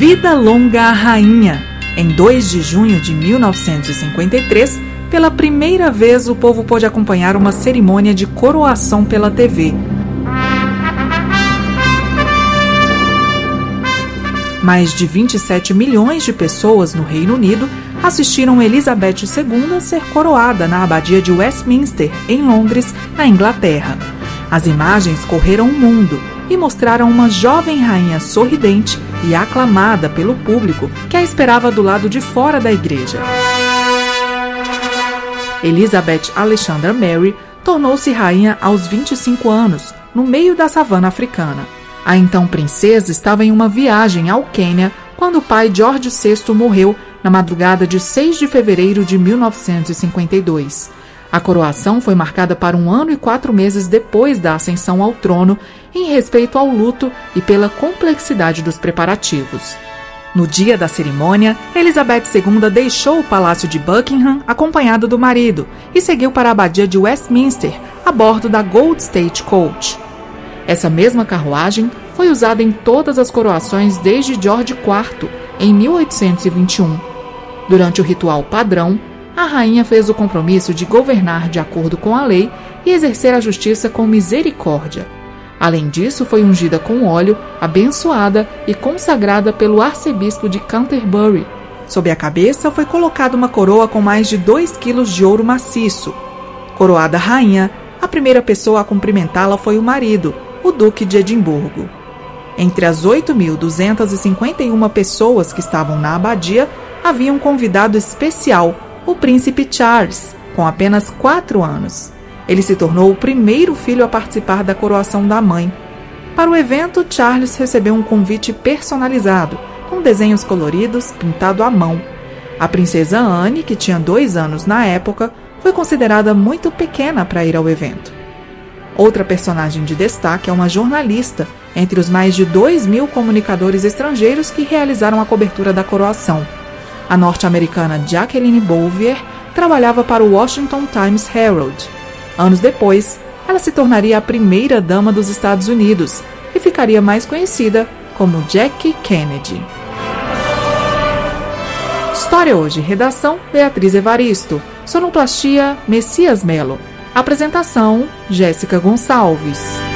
Vida longa à rainha. Em 2 de junho de 1953, pela primeira vez o povo pôde acompanhar uma cerimônia de coroação pela TV. Mais de 27 milhões de pessoas no Reino Unido assistiram Elizabeth II ser coroada na Abadia de Westminster, em Londres, na Inglaterra. As imagens correram o mundo e mostraram uma jovem rainha sorridente e aclamada pelo público que a esperava do lado de fora da igreja. Elizabeth Alexandra Mary tornou-se rainha aos 25 anos, no meio da savana africana. A então princesa estava em uma viagem ao Quênia quando o pai George VI morreu na madrugada de 6 de fevereiro de 1952. A coroação foi marcada para um ano e quatro meses depois da ascensão ao trono, em respeito ao luto e pela complexidade dos preparativos. No dia da cerimônia, Elizabeth II deixou o palácio de Buckingham acompanhada do marido e seguiu para a abadia de Westminster a bordo da Gold State Coach. Essa mesma carruagem foi usada em todas as coroações desde George IV, em 1821. Durante o ritual padrão, a rainha fez o compromisso de governar de acordo com a lei e exercer a justiça com misericórdia. Além disso, foi ungida com óleo, abençoada e consagrada pelo arcebispo de Canterbury. Sob a cabeça foi colocada uma coroa com mais de 2 quilos de ouro maciço. Coroada rainha, a primeira pessoa a cumprimentá-la foi o marido, o Duque de Edimburgo. Entre as 8.251 pessoas que estavam na abadia, havia um convidado especial, o príncipe Charles, com apenas quatro anos. Ele se tornou o primeiro filho a participar da coroação da mãe. Para o evento, Charles recebeu um convite personalizado, com desenhos coloridos pintado à mão. A princesa Anne, que tinha dois anos na época, foi considerada muito pequena para ir ao evento. Outra personagem de destaque é uma jornalista, entre os mais de 2 mil comunicadores estrangeiros que realizaram a cobertura da coroação. A norte-americana Jacqueline Bouvier trabalhava para o Washington Times Herald. Anos depois, ela se tornaria a primeira dama dos Estados Unidos e ficaria mais conhecida como Jackie Kennedy. História hoje, redação Beatriz Evaristo, sonoplastia Messias Melo. Apresentação: Jéssica Gonçalves.